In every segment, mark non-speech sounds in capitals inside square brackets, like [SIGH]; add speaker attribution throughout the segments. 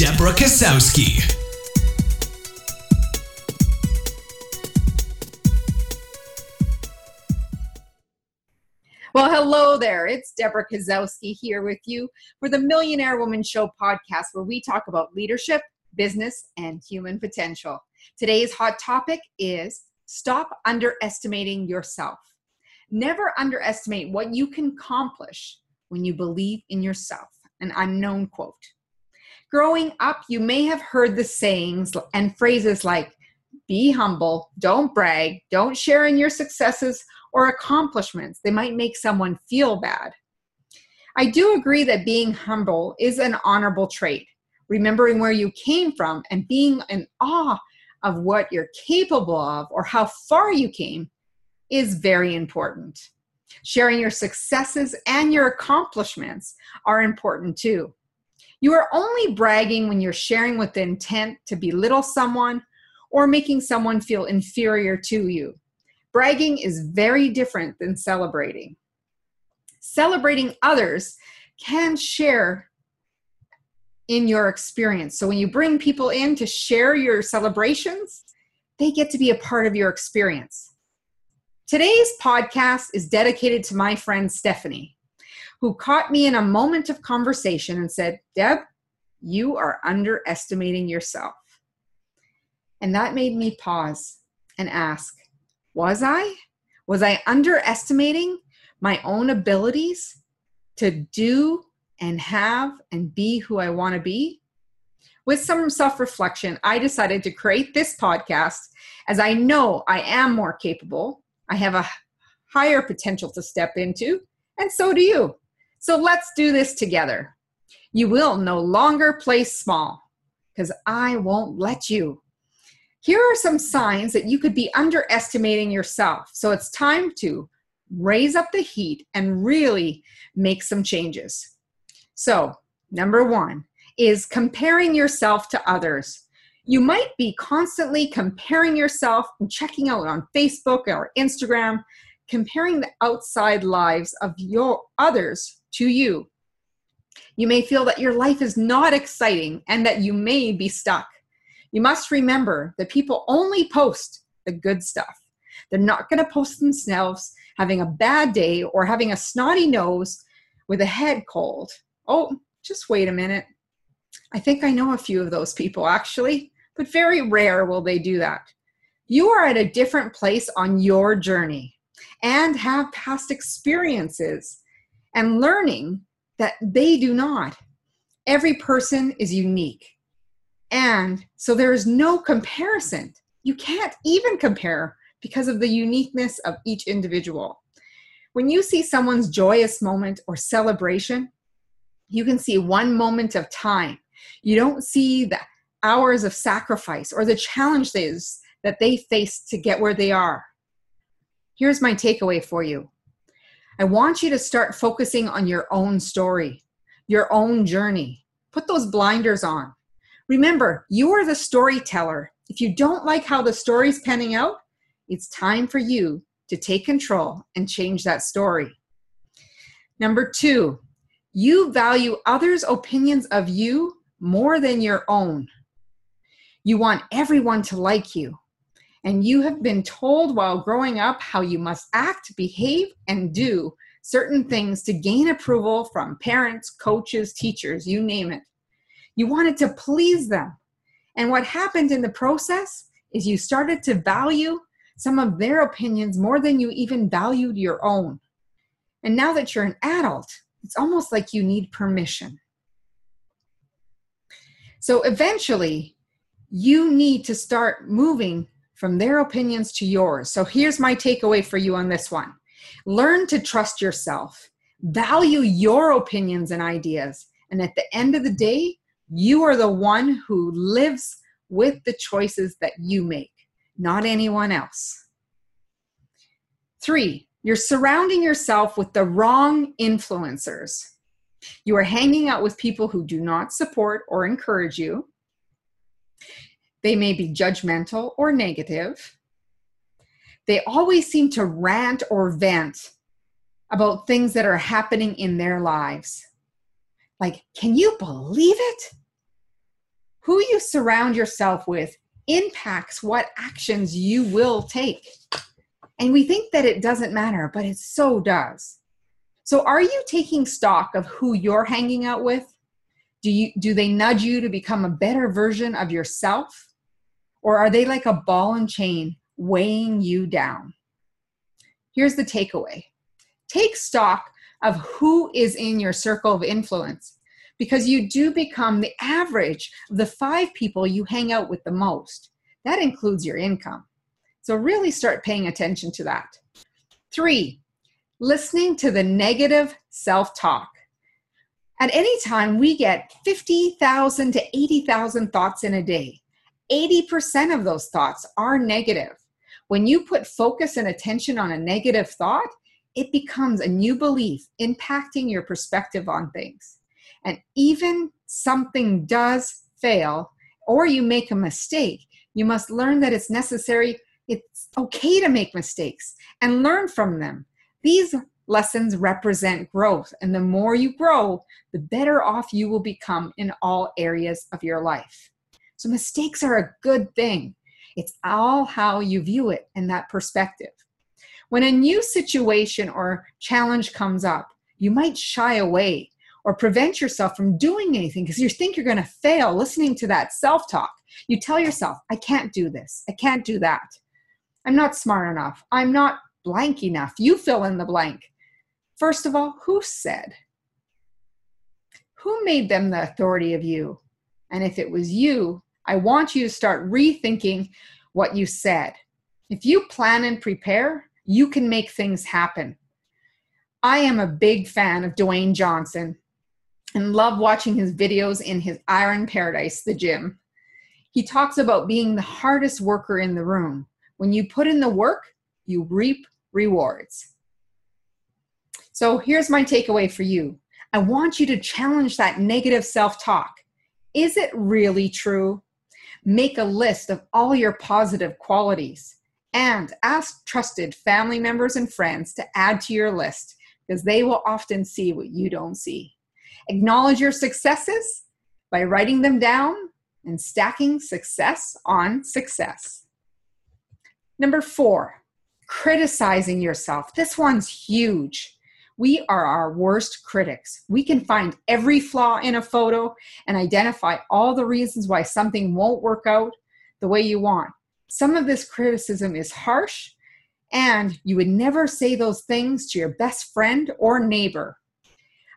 Speaker 1: Deborah Kasowski.
Speaker 2: Well, hello there. It's Deborah Kozowski here with you for the Millionaire Woman Show podcast, where we talk about leadership, business, and human potential. Today's hot topic is stop underestimating yourself. Never underestimate what you can accomplish when you believe in yourself. An unknown quote. Growing up, you may have heard the sayings and phrases like be humble, don't brag, don't share in your successes or accomplishments. They might make someone feel bad. I do agree that being humble is an honorable trait. Remembering where you came from and being in awe of what you're capable of or how far you came is very important. Sharing your successes and your accomplishments are important too. You are only bragging when you're sharing with the intent to belittle someone or making someone feel inferior to you. Bragging is very different than celebrating. Celebrating others can share in your experience. So when you bring people in to share your celebrations, they get to be a part of your experience. Today's podcast is dedicated to my friend Stephanie who caught me in a moment of conversation and said, Deb, you are underestimating yourself. And that made me pause and ask, was I? Was I underestimating my own abilities to do and have and be who I want to be? With some self reflection, I decided to create this podcast as I know I am more capable. I have a higher potential to step into, and so do you. So let's do this together. You will no longer play small because I won't let you. Here are some signs that you could be underestimating yourself. So it's time to raise up the heat and really make some changes. So, number one is comparing yourself to others. You might be constantly comparing yourself and checking out on Facebook or Instagram, comparing the outside lives of your others to you. You may feel that your life is not exciting and that you may be stuck. You must remember that people only post the good stuff. They're not going to post themselves having a bad day or having a snotty nose with a head cold. Oh, just wait a minute. I think I know a few of those people actually, but very rare will they do that. You are at a different place on your journey and have past experiences and learning that they do not. Every person is unique. And so there is no comparison. You can't even compare because of the uniqueness of each individual. When you see someone's joyous moment or celebration, you can see one moment of time. You don't see the hours of sacrifice or the challenges that they face to get where they are. Here's my takeaway for you I want you to start focusing on your own story, your own journey. Put those blinders on. Remember, you are the storyteller. If you don't like how the story's panning out, it's time for you to take control and change that story. Number two, you value others' opinions of you more than your own. You want everyone to like you and you have been told while growing up how you must act, behave, and do certain things to gain approval from parents, coaches, teachers, you name it. You wanted to please them. And what happened in the process is you started to value some of their opinions more than you even valued your own. And now that you're an adult, it's almost like you need permission. So eventually, you need to start moving from their opinions to yours. So here's my takeaway for you on this one learn to trust yourself, value your opinions and ideas, and at the end of the day, You are the one who lives with the choices that you make, not anyone else. Three, you're surrounding yourself with the wrong influencers. You are hanging out with people who do not support or encourage you. They may be judgmental or negative. They always seem to rant or vent about things that are happening in their lives. Like, can you believe it? Who you surround yourself with impacts what actions you will take. And we think that it doesn't matter, but it so does. So are you taking stock of who you're hanging out with? Do you do they nudge you to become a better version of yourself? Or are they like a ball and chain weighing you down? Here's the takeaway. Take stock of who is in your circle of influence because you do become the average of the five people you hang out with the most. That includes your income. So really start paying attention to that. Three, listening to the negative self talk. At any time, we get 50,000 to 80,000 thoughts in a day. 80% of those thoughts are negative. When you put focus and attention on a negative thought, it becomes a new belief impacting your perspective on things. And even something does fail or you make a mistake, you must learn that it's necessary, it's okay to make mistakes and learn from them. These lessons represent growth, and the more you grow, the better off you will become in all areas of your life. So, mistakes are a good thing. It's all how you view it and that perspective. When a new situation or challenge comes up, you might shy away or prevent yourself from doing anything because you think you're going to fail listening to that self talk. You tell yourself, I can't do this, I can't do that. I'm not smart enough, I'm not blank enough. You fill in the blank. First of all, who said? Who made them the authority of you? And if it was you, I want you to start rethinking what you said. If you plan and prepare, you can make things happen. I am a big fan of Dwayne Johnson and love watching his videos in his Iron Paradise, the gym. He talks about being the hardest worker in the room. When you put in the work, you reap rewards. So here's my takeaway for you I want you to challenge that negative self talk. Is it really true? Make a list of all your positive qualities and ask trusted family members and friends to add to your list because they will often see what you don't see. Acknowledge your successes by writing them down and stacking success on success. Number four, criticizing yourself. This one's huge. We are our worst critics. We can find every flaw in a photo and identify all the reasons why something won't work out the way you want. Some of this criticism is harsh, and you would never say those things to your best friend or neighbor.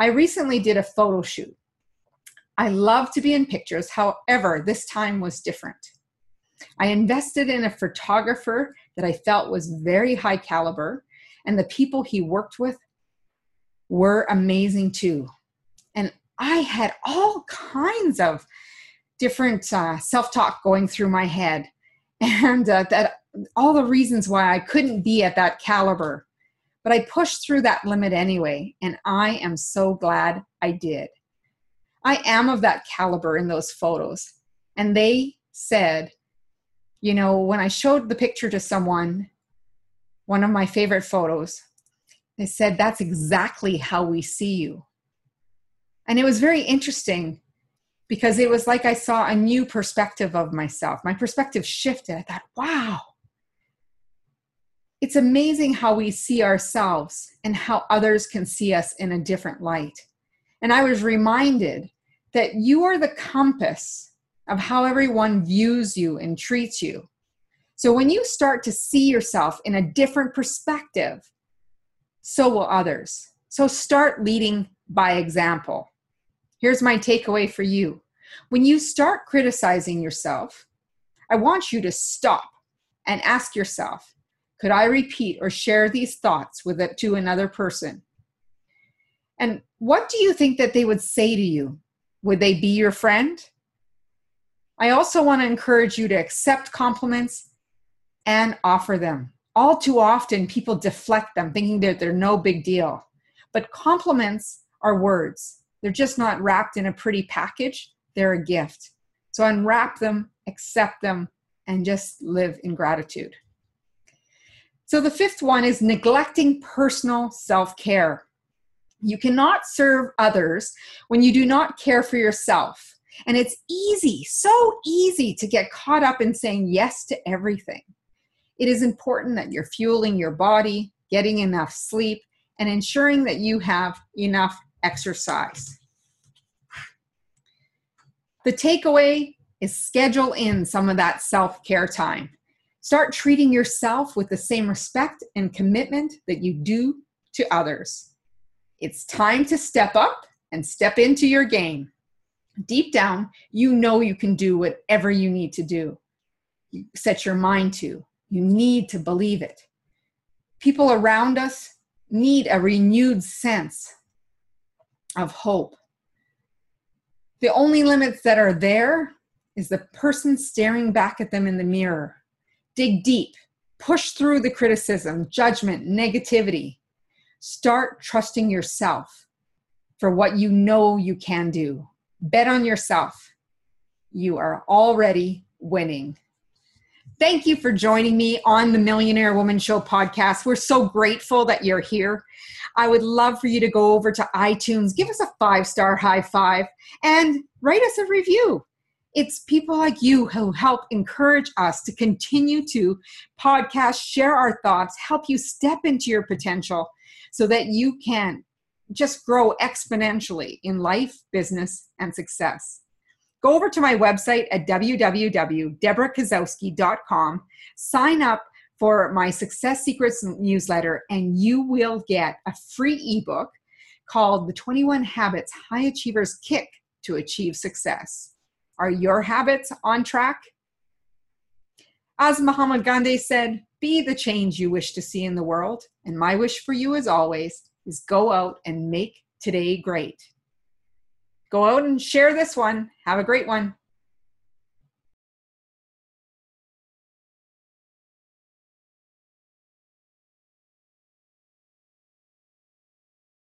Speaker 2: I recently did a photo shoot. I love to be in pictures, however, this time was different. I invested in a photographer that I felt was very high caliber, and the people he worked with were amazing too. And I had all kinds of different uh, self talk going through my head, [LAUGHS] and uh, that all the reasons why I couldn't be at that caliber. But I pushed through that limit anyway, and I am so glad I did. I am of that caliber in those photos. And they said, you know, when I showed the picture to someone, one of my favorite photos, they said, that's exactly how we see you. And it was very interesting because it was like I saw a new perspective of myself. My perspective shifted. I thought, wow, it's amazing how we see ourselves and how others can see us in a different light. And I was reminded that you are the compass of how everyone views you and treats you. So when you start to see yourself in a different perspective, so will others. So start leading by example. Here's my takeaway for you. When you start criticizing yourself, I want you to stop and ask yourself could I repeat or share these thoughts with it to another person? And what do you think that they would say to you? Would they be your friend? I also want to encourage you to accept compliments and offer them. All too often, people deflect them, thinking that they're no big deal. But compliments are words, they're just not wrapped in a pretty package, they're a gift. So unwrap them, accept them, and just live in gratitude. So the fifth one is neglecting personal self care. You cannot serve others when you do not care for yourself. And it's easy, so easy to get caught up in saying yes to everything. It is important that you're fueling your body, getting enough sleep, and ensuring that you have enough exercise. The takeaway is schedule in some of that self care time. Start treating yourself with the same respect and commitment that you do to others. It's time to step up and step into your game. Deep down, you know you can do whatever you need to do. Set your mind to. You need to believe it. People around us need a renewed sense of hope. The only limits that are there is the person staring back at them in the mirror. Dig deep, push through the criticism, judgment, negativity. Start trusting yourself for what you know you can do. Bet on yourself. You are already winning. Thank you for joining me on the Millionaire Woman Show podcast. We're so grateful that you're here. I would love for you to go over to iTunes, give us a five star high five, and write us a review. It's people like you who help encourage us to continue to podcast, share our thoughts, help you step into your potential so that you can just grow exponentially in life, business, and success go over to my website at www.deborahkozowski.com, sign up for my Success Secrets newsletter, and you will get a free ebook called The 21 Habits High Achievers Kick to Achieve Success. Are your habits on track? As Mahatma Gandhi said, be the change you wish to see in the world. And my wish for you, as always, is go out and make today great. Go out and share this one. Have a great one.